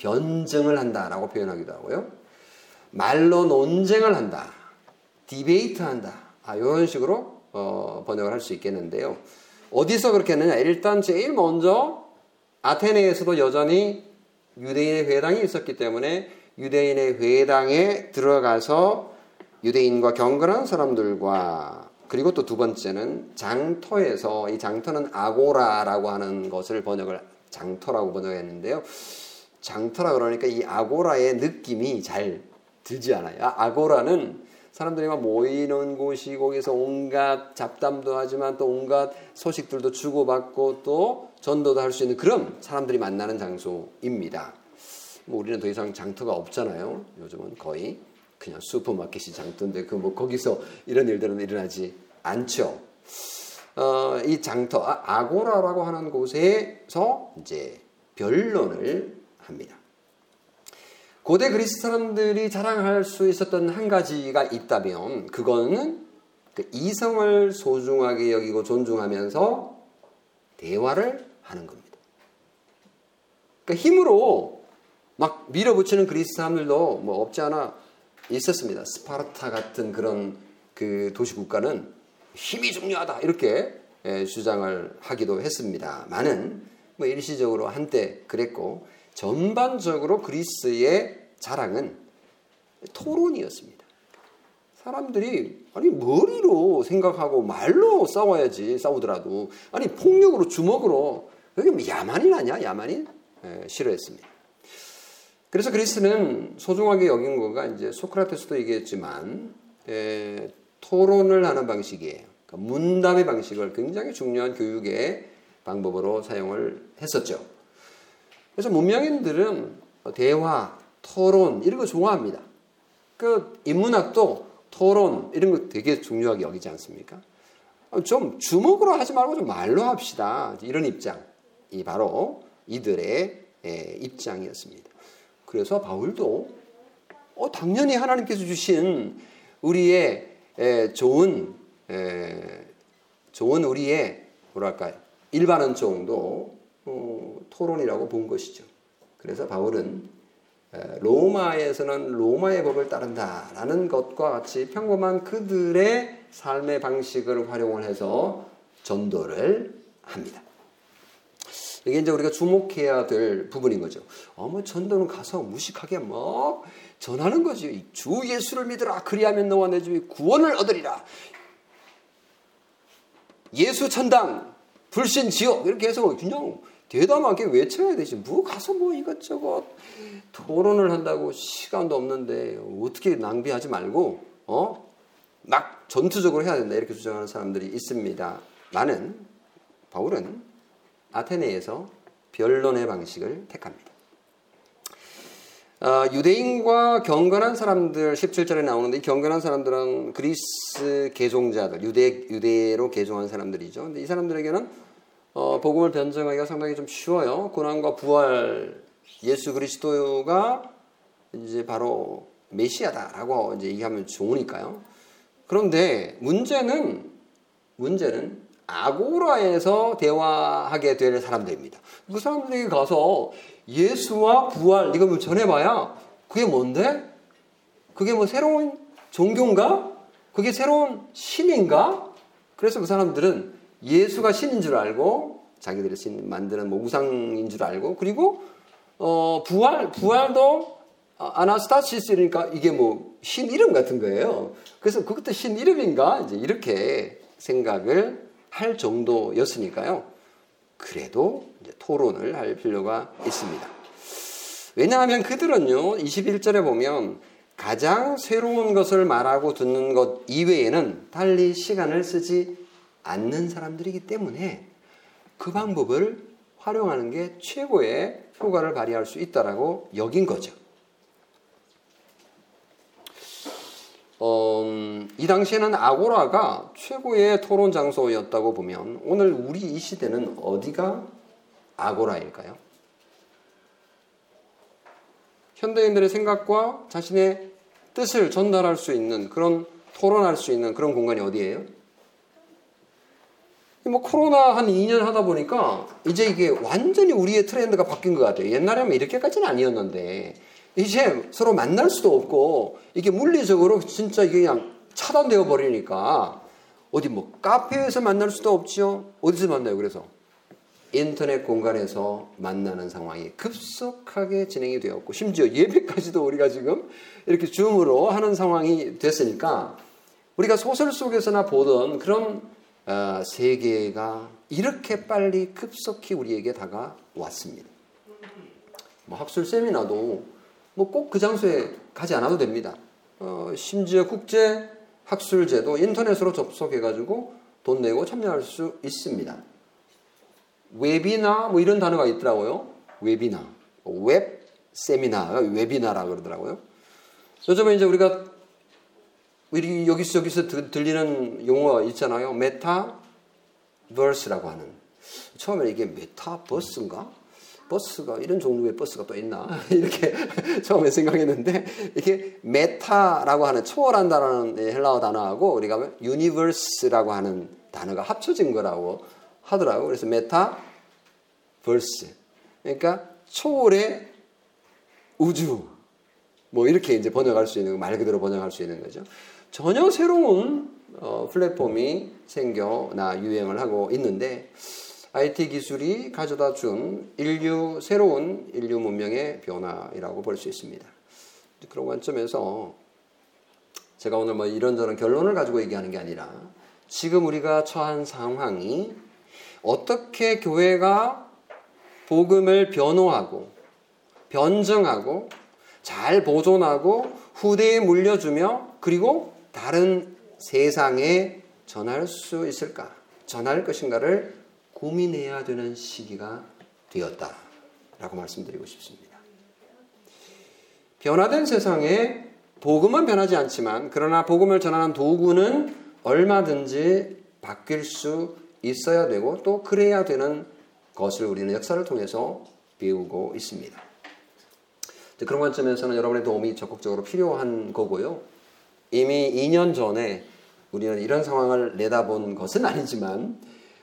변증을 한다라고 표현하기도 하고요. 말로 논쟁을 한다. 디베이트 한다. 아, 이런 식으로 어, 번역을 할 수 있겠는데요. 어디서 그렇게 했느냐? 일단 제일 먼저 아테네에서도 여전히 유대인의 회당이 있었기 때문에 유대인의 회당에 들어가서 유대인과 경건한 사람들과 그리고 또 두 번째는 장터에서 이 장터는 아고라라고 하는 것을 번역을 장터라고 번역했는데요. 장터라 그러니까 이 아고라의 느낌이 잘 들지 않아요. 아, 아고라는 사람들이 막 모이는 곳이 거기서 온갖 잡담도 하지만 또 온갖 소식들도 주고받고 또 전도도 할 수 있는 그런 사람들이 만나는 장소입니다. 뭐 우리는 더 이상 장터가 없잖아요. 요즘은 거의 그냥 슈퍼마켓이 장터인데 그 뭐 거기서 이런 일들은 일어나지 않죠. 어, 이 장터 아, 고라라고 하는 곳에서 이제 변론을 합니다. 고대 그리스 사람들이 자랑할 수 있었던 한 가지가 있다면 그거는 그 이성을 소중하게 여기고 존중하면서 대화를 하는 겁니다. 그러니까 힘으로 막 밀어붙이는 그리스 사람들도 뭐 없지 않아 있었습니다. 스파르타 같은 그런 그 도시 국가는 힘이 중요하다 이렇게 예, 주장을 하기도 했습니다. 많은 뭐 일시적으로 한때 그랬고 전반적으로 그리스의 자랑은 토론이었습니다. 사람들이 아니 머리로 생각하고 말로 싸워야지 싸우더라도 아니 폭력으로 주먹으로 여기 뭐 야만인 아니야 야만인 예, 싫어했습니다. 그래서 그리스는 소중하게 여긴 거가 이제 소크라테스도 얘기했지만 예, 토론을 하는 방식이에요. 그러니까 문담의 방식을 굉장히 중요한 교육의 방법으로 사용을 했었죠. 그래서 문명인들은 대화, 토론 이런 거 좋아합니다. 그 인문학도 토론 이런 거 되게 중요하게 여기지 않습니까? 좀 주먹으로 하지 말고 좀 말로 합시다. 이런 입장이 바로 이들의 예, 입장이었습니다. 그래서 바울도 어, 당연히 하나님께서 주신 우리의 에, 좋은 에, 좋은 우리의 뭐랄까요 일반은 정도 어, 토론이라고 본 것이죠. 그래서 바울은 로마에서는 로마의 법을 따른다라는 것과 같이 평범한 그들의 삶의 방식을 활용을 해서 전도를 합니다. 이게 이제 우리가 주목해야 될 부분인 거죠. 어, 뭐 전도는 가서 무식하게 막 전하는 거지. 주 예수를 믿으라. 그리하면 너와 내 집이 구원을 얻으리라. 예수 천당, 불신 지옥 이렇게 해서 그냥 대담하게 외쳐야 되지. 뭐 가서 뭐 이것저것 토론을 한다고 시간도 없는데 어떻게 낭비하지 말고 어? 막 전투적으로 해야 된다 이렇게 주장하는 사람들이 있습니다. 많은 바울은 아테네에서 변론의 방식을 택합니다. 어, 유대인과 경건한 사람들 17절에 나오는데 경건한 사람들은 그리스 개종자들 유대 유대로 개종한 사람들이죠. 근데 이 사람들에게는 어, 복음을 변증하기가 상당히 좀 쉬워요. 고난과 부활 예수 그리스도가 이제 바로 메시아다라고 이제 얘기하면 좋으니까요. 그런데 문제는 문제는 아고라에서 대화하게 될 사람들입니다. 그 사람들에게 가서 예수와 부활 이거 뭐 전해봐야 그게 뭔데? 그게 뭐 새로운 종교인가? 그게 새로운 신인가? 그래서 그 사람들은 예수가 신인 줄 알고 자기들이 신 만드는 뭐 우상인 줄 알고 그리고 어 부활 부활도 아나스타시스니까 이게 뭐 신 이름 같은 거예요. 그래서 그것도 신 이름인가 이제 이렇게 생각을 할 정도였으니까요. 그래도 토론을 할 필요가 있습니다. 왜냐하면 그들은요, 21절에 보면 가장 새로운 것을 말하고 듣는 것 이외에는 달리 시간을 쓰지 않는 사람들이기 때문에 그 방법을 활용하는 게 최고의 효과를 발휘할 수 있다라고 여긴 거죠. 어, 이 당시에는 아고라가 최고의 토론 장소였다고 보면 오늘 우리 이 시대는 어디가 아고라일까요? 현대인들의 생각과 자신의 뜻을 전달할 수 있는 그런 토론할 수 있는 그런 공간이 어디예요? 뭐 코로나 한 2년 하다 보니까 이제 이게 완전히 우리의 트렌드가 바뀐 것 같아요. 옛날에는 이렇게까지는 아니었는데 이제 서로 만날 수도 없고 이게 물리적으로 진짜 이게 그냥 차단되어 버리니까 어디 뭐 카페에서 만날 수도 없지요. 어디서 만나요? 그래서 인터넷 공간에서 만나는 상황이 급속하게 진행이 되었고 심지어 예배까지도 우리가 지금 이렇게 줌으로 하는 상황이 됐으니까 우리가 소설 속에서나 보던 그런 어, 세계가 이렇게 빨리 급속히 우리에게 다가왔습니다. 뭐 학술 세미나도 뭐 꼭 그 장소에 가지 않아도 됩니다. 어, 심지어 국제 학술제도 인터넷으로 접속해가지고 돈 내고 참여할 수 있습니다. 웨비나 뭐 이런 단어가 있더라고요. 웨비나, 웹 세미나, webinar라 그러더라고요. 요즘에 이제 우리가 우리 여기서 여기서 들리는 용어 있잖아요. metaverse라고 하는. 처음에 이게 메타버스인가? 버스가 이런 종류의 버스가 또 있나 이렇게 처음에 생각했는데 이게 meta라고 하는 초월한다라는 헬라어 단어하고 우리가 universe라고 하는 단어가 합쳐진 거라고 하더라고. 그래서 메타 벌스. 그러니까 초월의 우주. 뭐 이렇게 이제 번역할 수 있는 말 그대로 번역할 수 있는 거죠. 전혀 새로운 어, 플랫폼이 생겨나 유행을 하고 있는데 IT 기술이 가져다 준 인류 새로운 인류 문명의 변화이라고 볼 수 있습니다. 그런 관점에서 제가 오늘 뭐 이런저런 결론을 가지고 얘기하는 게 아니라 지금 우리가 처한 상황이 어떻게 교회가 복음을 변호하고 변증하고 잘 보존하고 후대에 물려주며 그리고 다른 세상에 전할 수 있을까? 전할 것인가를 고민해야 되는 시기가 되었다 라고 말씀드리고 싶습니다. 변화된 세상에 복음은 변하지 않지만 그러나 복음을 전하는 도구는 얼마든지 바뀔 수 있어야 되고 또 그래야 되는 것을 우리는 역사를 통해서 배우고 있습니다. 그런 관점에서는 여러분의 도움이 적극적으로 필요한 거고요. 이미 2년 전에 우리는 이런 상황을 내다본 것은 아니지만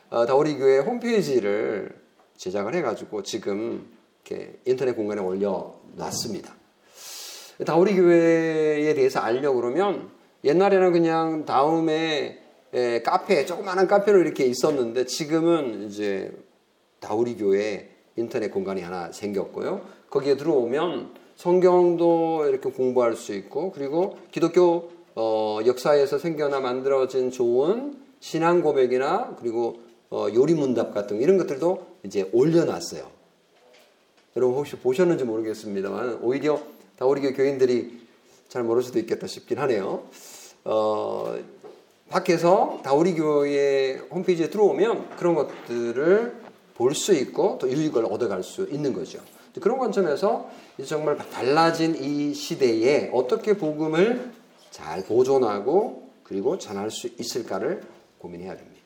어, 다우리 교회 홈페이지를 제작을 해가지고 지금 이렇게 인터넷 공간에 올려놨습니다. 다우리 교회에 대해서 알려고 그러면 옛날에는 그냥 다음에 에, 카페, 조그마한 카페로 이렇게 있었는데 지금은 이제 다우리 교회 인터넷 공간이 하나 생겼고요. 거기에 들어오면 성경도 이렇게 공부할 수 있고 그리고 기독교 어, 역사에서 생겨나 만들어진 좋은 신앙 고백이나 그리고 어, 요리 문답 같은 이런 것들도 이제 올려놨어요. 여러분 혹시 보셨는지 모르겠습니다만 오히려 다우리 교회 교인들이 잘 모를 수도 있겠다 싶긴 하네요. 어, 밖에서 다우리 교회 홈페이지에 들어오면 그런 것들을 볼 수 있고 또 유익을 얻어갈 수 있는 거죠. 그런 관점에서 정말 달라진 이 시대에 어떻게 복음을 잘 보존하고 그리고 전할 수 있을까를 고민해야 됩니다.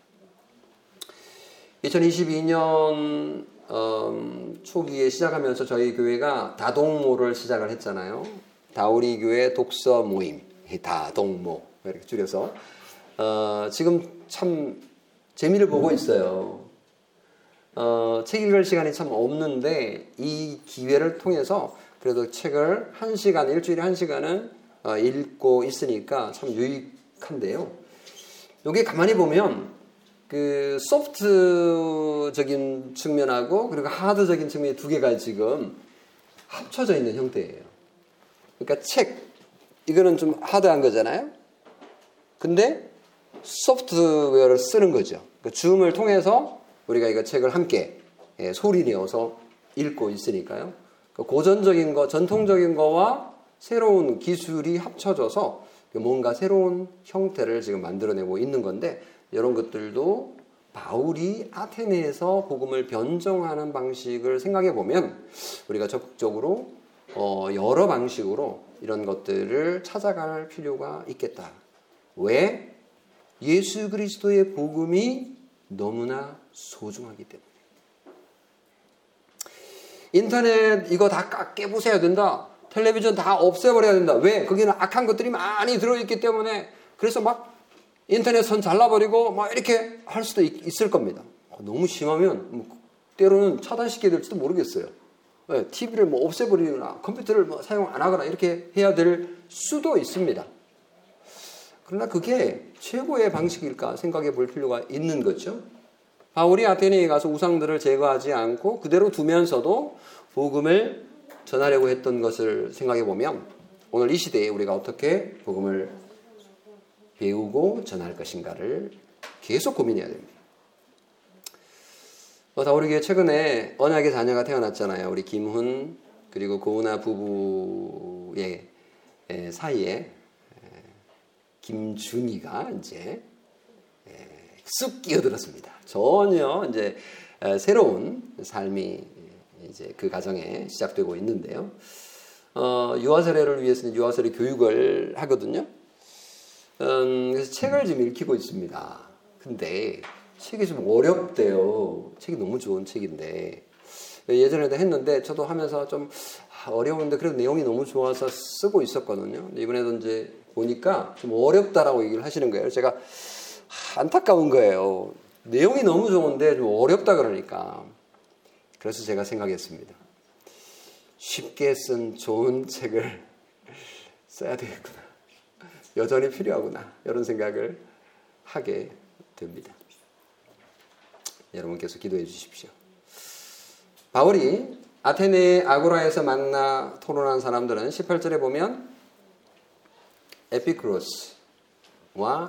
2022년 음, 초기에 시작하면서 저희 교회가 다동모를 시작을 했잖아요. 다우리 교회 독서 모임, 다동모 이렇게 줄여서 어, 지금 참 재미를 보고 있어요. 어, 책 읽을 시간이 참 없는데 이 기회를 통해서 그래도 책을 한 시간, 일주일에 한 시간은 어, 읽고 있으니까 참 유익한데요. 여기 가만히 보면 그 소프트적인 측면하고 그리고 하드적인 측면이 두 개가 지금 합쳐져 있는 형태예요. 그러니까 책 이거는 좀 하드한 거잖아요. 근데 소프트웨어를 쓰는 거죠. 그 줌을 통해서 우리가 이거 책을 함께 예, 소리 내어서 읽고 있으니까요. 그 고전적인 거, 전통적인 거와 새로운 기술이 합쳐져서 뭔가 새로운 형태를 지금 만들어내고 있는 건데 이런 것들도 바울이 아테네에서 복음을 변정하는 방식을 생각해 보면 우리가 적극적으로 어 여러 방식으로 이런 것들을 찾아갈 필요가 있겠다. 왜? 예수 그리스도의 복음이 너무나 소중하기 때문에. 인터넷 이거 다 깨부숴야 된다. 텔레비전 다 없애버려야 된다. 왜? 거기는 악한 것들이 많이 들어있기 때문에 그래서 막 인터넷 선 잘라버리고 막 이렇게 할 수도 있, 을 겁니다. 어, 너무 심하면 뭐 때로는 차단시켜야 될지도 모르겠어요. 네, TV를 뭐 없애버리거나 컴퓨터를 뭐 사용 안 하거나 이렇게 해야 될 수도 있습니다. 그러나 그게 최고의 방식일까 생각해 볼 필요가 있는 거죠. 바울이 아테네에 가서 우상들을 제거하지 않고 그대로 두면서도 복음을 전하려고 했던 것을 생각해 보면 오늘 이 시대에 우리가 어떻게 복음을 배우고 전할 것인가를 계속 고민해야 됩니다. 어, 다우리교회 최근에 언약의 자녀가 태어났잖아요. 우리 김훈 그리고 고은아 부부의 사이에 김준이가 이제 쑥 끼어들었습니다. 전혀 이제 새로운 삶이 이제 그 가정에 시작되고 있는데요. 어, 유아 세례를 위해서는 유아 세례 교육을 하거든요. 음, 그래서 책을 지금 읽히고 있습니다. 근데 책이 좀 어렵대요. 책이 너무 좋은 책인데 예전에도 했는데 저도 하면서 좀 아, 어려운데 그래도 내용이 너무 좋아서 쓰고 있었거든요. 이번에도 이제 보니까 좀 어렵다라고 얘기를 하시는 거예요. 제가 안타까운 거예요. 내용이 너무 좋은데 좀 어렵다 그러니까. 그래서 제가 생각했습니다. 쉽게 쓴 좋은 책을 써야 되겠구나. 여전히 필요하구나. 이런 생각을 하게 됩니다. 여러분께서 기도해 주십시오. 바울이 아테네 아고라에서 만나 토론한 사람들은 18절에 보면 에피크로스와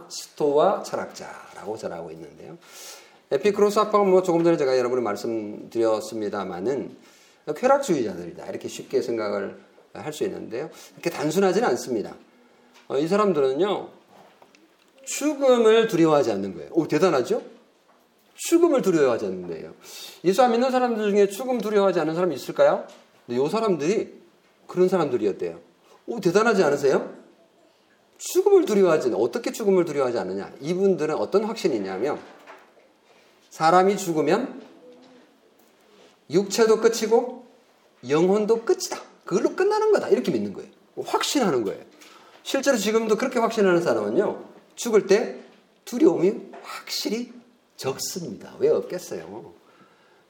스토와 철학자라고 전하고 있는데요. 에피크로스 학파는 뭐 조금 전에 제가 여러분이 말씀드렸습니다만은 쾌락주의자들이다 이렇게 쉽게 생각을 할 수 있는데요. 이렇게 단순하지는 않습니다. 어, 이 사람들은요 죽음을 두려워하지 않는 거예요. 오 대단하죠? 죽음을 두려워하지 않는데요. 예수 안 믿는 사람들 중에 죽음 두려워하지 않는 사람이 있을까요? 근데 이 사람들이 그런 사람들이었대요. 오 대단하지 않으세요? 죽음을 두려워하지 어떻게 죽음을 두려워하지 않느냐? 이분들은 어떤 확신이 있냐면 사람이 죽으면 육체도 끝이고 영혼도 끝이다. 그걸로 끝나는 거다. 이렇게 믿는 거예요. 확신하는 거예요. 실제로 지금도 그렇게 확신하는 사람은요. 죽을 때 두려움이 확실히 적습니다. 왜 없겠어요?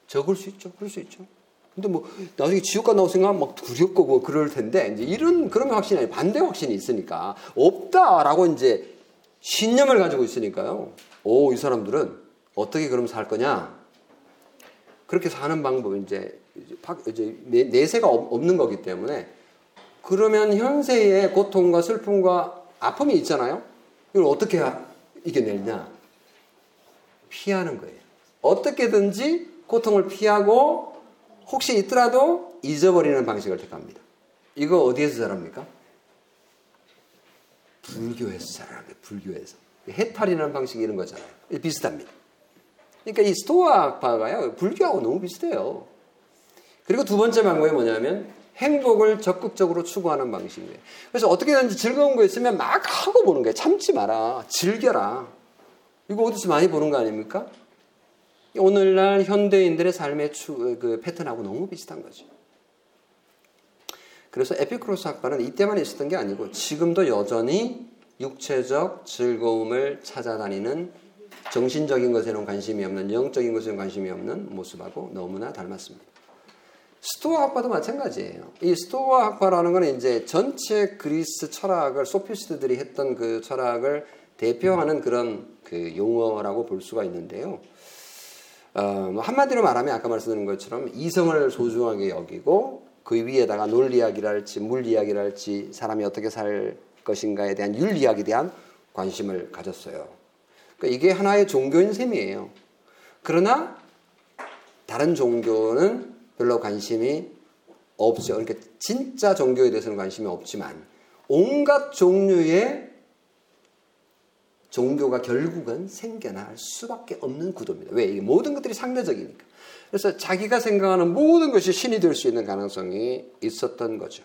적을 수 있죠. 그럴 수 있죠. 근데 뭐 나중에 지옥가 나올 생각하면 막 두렵고 뭐 그럴 텐데 이제 이런 그런 확신이 아니 반대 확신이 있으니까 없다라고 이제 신념을 가지고 있으니까요. 오, 이 사람들은 어떻게 그럼 살 거냐? 그렇게 사는 방법은 이제, 이제 내세가 없는 거기 때문에 그러면 현세의 고통과 슬픔과 아픔이 있잖아요. 이걸 어떻게 이겨내냐? 피하는 거예요. 어떻게든지 고통을 피하고 혹시 있더라도 잊어버리는 방식을 택합니다. 이거 어디에서 자랍니까? 불교에서 거예요. 불교에서. 해탈이라는 방식이 이런 거잖아요. 비슷합니다. 그러니까 이 스토아파가요, 불교하고 너무 비슷해요. 그리고 두 번째 방법이 뭐냐면 행복을 적극적으로 추구하는 방식이에요. 그래서 어떻게든지 즐거운 거 있으면 막 하고 보는 거예요. 참지 마라. 즐겨라. 이거 어디서 많이 보는 거 아닙니까? 오늘날 현대인들의 삶의 추, 그 패턴하고 너무 비슷한 거죠. 그래서 에피크로스 학파는 이때만 있었던 게 아니고 지금도 여전히 육체적 즐거움을 찾아다니는 정신적인 것에는 관심이 없는 영적인 것에는 관심이 없는 모습하고 너무나 닮았습니다. 스토아 학파도 마찬가지예요. 이 스토아 학파라는 것은 이제 전체 그리스 철학을 소피스트들이 했던 그 철학을 대표하는 그런 그 용어라고 볼 수가 있는데요. 어, 뭐 한마디로 말하면 아까 말씀드린 것처럼 이성을 소중하게 여기고 그 위에다가 논리학이랄지 물리학이랄지 사람이 어떻게 살 것인가에 대한 윤리학에 대한 관심을 가졌어요. 그러니까 이게 하나의 종교인 셈이에요. 그러나 다른 종교는 별로 관심이 없죠. 그러니까 진짜 종교에 대해서는 관심이 없지만 온갖 종류의 종교가 결국은 생겨날 수밖에 없는 구도입니다. 왜? 이게 모든 것들이 상대적이니까. 그래서 자기가 생각하는 모든 것이 신이 될 수 있는 가능성이 있었던 거죠.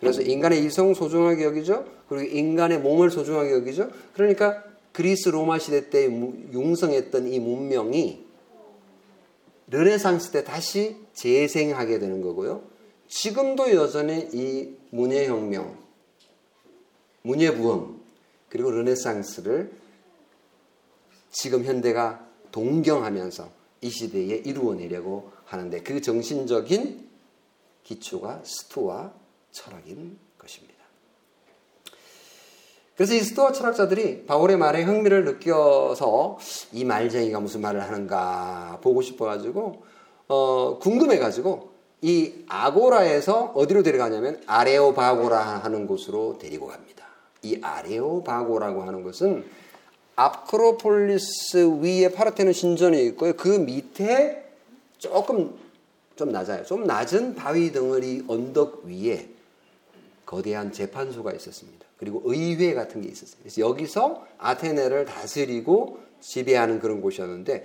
그래서 인간의 이성 소중하게 여기죠. 그리고 인간의 몸을 소중하게 여기죠. 그러니까 그리스 로마 시대 때 융성했던 이 문명이 르네상스 때 다시 재생하게 되는 거고요. 지금도 여전히 이 문예혁명, 문예부흥, 그리고 르네상스를 지금 현대가 동경하면서 이 시대에 이루어내려고 하는데 그 정신적인 기초가 스토와 철학인. 그래서 이 스토아 철학자들이 바울의 말에 흥미를 느껴서 이 말쟁이가 무슨 말을 하는가 보고 싶어가지고 어, 궁금해가지고 이 아고라에서 어디로 데려가냐면 아레오바고라 하는 곳으로 데리고 갑니다. 이 아레오바고라고 하는 것은 아크로폴리스 위에 파르테논 신전이 있고요. 그 밑에 조금 좀 낮아요. 좀 낮은 바위 덩어리 언덕 위에 거대한 재판소가 있었습니다. 그리고 의회 같은 게 있었어요. 그래서 여기서 아테네를 다스리고 지배하는 그런 곳이었는데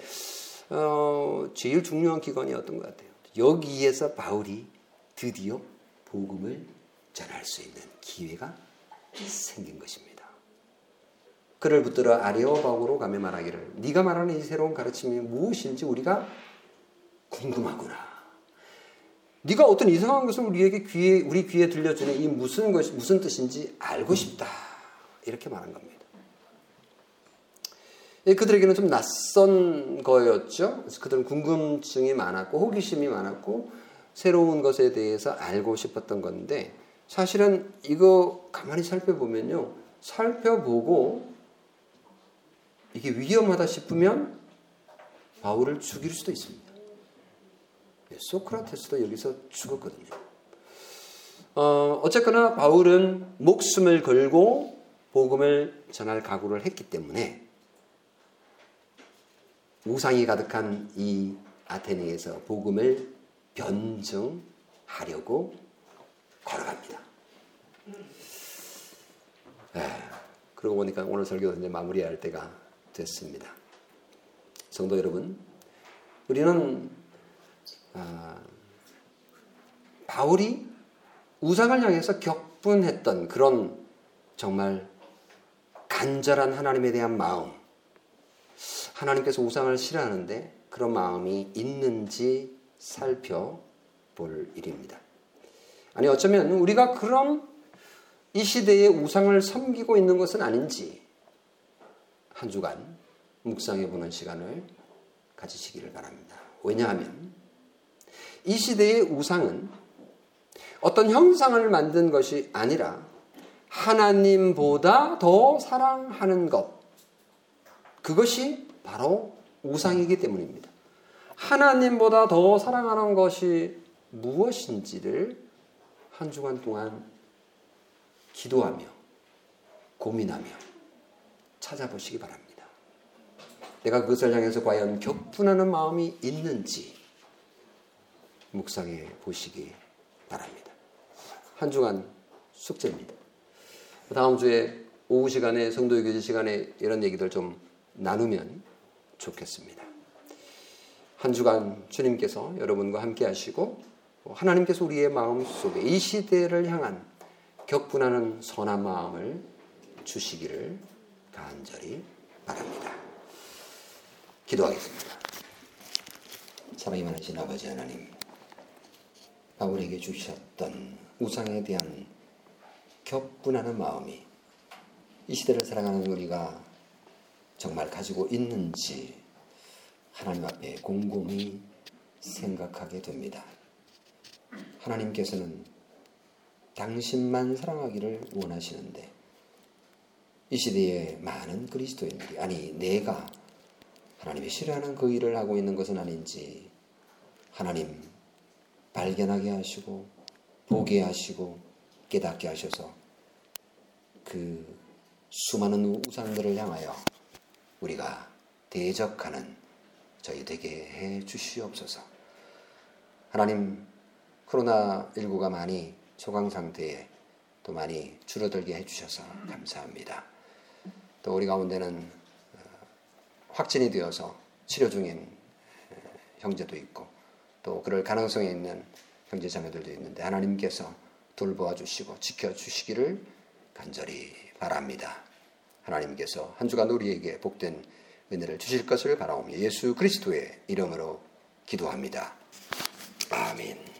어, 제일 중요한 기관이었던 것 같아요. 여기에서 바울이 드디어 복음을 전할 수 있는 기회가 생긴 것입니다. 그를 붙들어 아레오박으로 가며 말하기를 네가 말하는 이 새로운 가르침이 무엇인지 우리가 궁금하구나. 네가 어떤 이상한 것을 우리에게 귀에 우리 귀에 들려주는 이 무슨 것이 무슨 뜻인지 알고 싶다. 이렇게 말한 겁니다. 예, 그들에게는 좀 낯선 거였죠. 그래서 그들은 궁금증이 많았고 호기심이 많았고 새로운 것에 대해서 알고 싶었던 건데 사실은 이거 가만히 살펴보면요. 살펴보고 이게 위험하다 싶으면 바울을 죽일 수도 있습니다. 예, 소크라테스도 여기서 죽었거든요. 어, 어쨌거나 바울은 목숨을 걸고 복음을 전할 각오를 했기 때문에 우상이 가득한 이 아테네에서 복음을 변증하려고 걸어갑니다. 에, 그러고 보니까 오늘 설교 이제 마무리할 때가 됐습니다. 성도 여러분, 우리는 아, 바울이 우상을 향해서 격분했던 그런 정말 간절한 하나님에 대한 마음, 하나님께서 우상을 싫어하는데 그런 마음이 있는지 살펴볼 일입니다. 아니 어쩌면 우리가 그런 이 시대의 우상을 섬기고 있는 것은 아닌지 한 주간 묵상해 보는 시간을 가지시기를 바랍니다. 왜냐하면 이 시대의 우상은 어떤 형상을 만든 것이 아니라 하나님보다 더 사랑하는 것. 그것이 바로 우상이기 때문입니다. 하나님보다 더 사랑하는 것이 무엇인지를 한 주간 동안 기도하며 고민하며 찾아보시기 바랍니다. 내가 그것을 향해서 과연 격분하는 마음이 있는지 묵상해 보시기 바랍니다. 한 주간 숙제입니다. 다음 주에 오후 시간에 성도의 교제 시간에 이런 얘기들 좀 나누면 좋겠습니다. 한 주간 주님께서 여러분과 함께 하시고 하나님께서 우리의 마음 속에 이 시대를 향한 격분하는 선한 마음을 주시기를 간절히 바랍니다. 기도하겠습니다. 사랑이 많으신 아버지 하나님, 바울에게 주셨던 우상에 대한 격분하는 마음이 이 시대를 사랑하는 우리가 정말 가지고 있는지 하나님 앞에 곰곰이 생각하게 됩니다. 하나님께서는 당신만 사랑하기를 원하시는데 이 시대에 많은 그리스도인들이 아니 내가 하나님이 싫어하는 그 일을 하고 있는 것은 아닌지 하나님 발견하게 하시고 보게 하시고 깨닫게 하셔서 그 수많은 우상들을 향하여 우리가 대적하는 저희 되게 해 주시옵소서. 하나님 코로나19가 많이 소강 상태에 또 많이 줄어들게 해주셔서 감사합니다. 또 우리 가운데는 어, 확진이 되어서 치료 중인 형제도 있고 또 그럴 가능성이 있는 형제 자매들도 있는데 하나님께서 돌보아 주시고 지켜 주시기를 간절히 바랍니다. 하나님께서 한 주간 우리에게 복된 은혜를 주실 것을 바라오며 예수 그리스도의 이름으로 기도합니다. 아멘.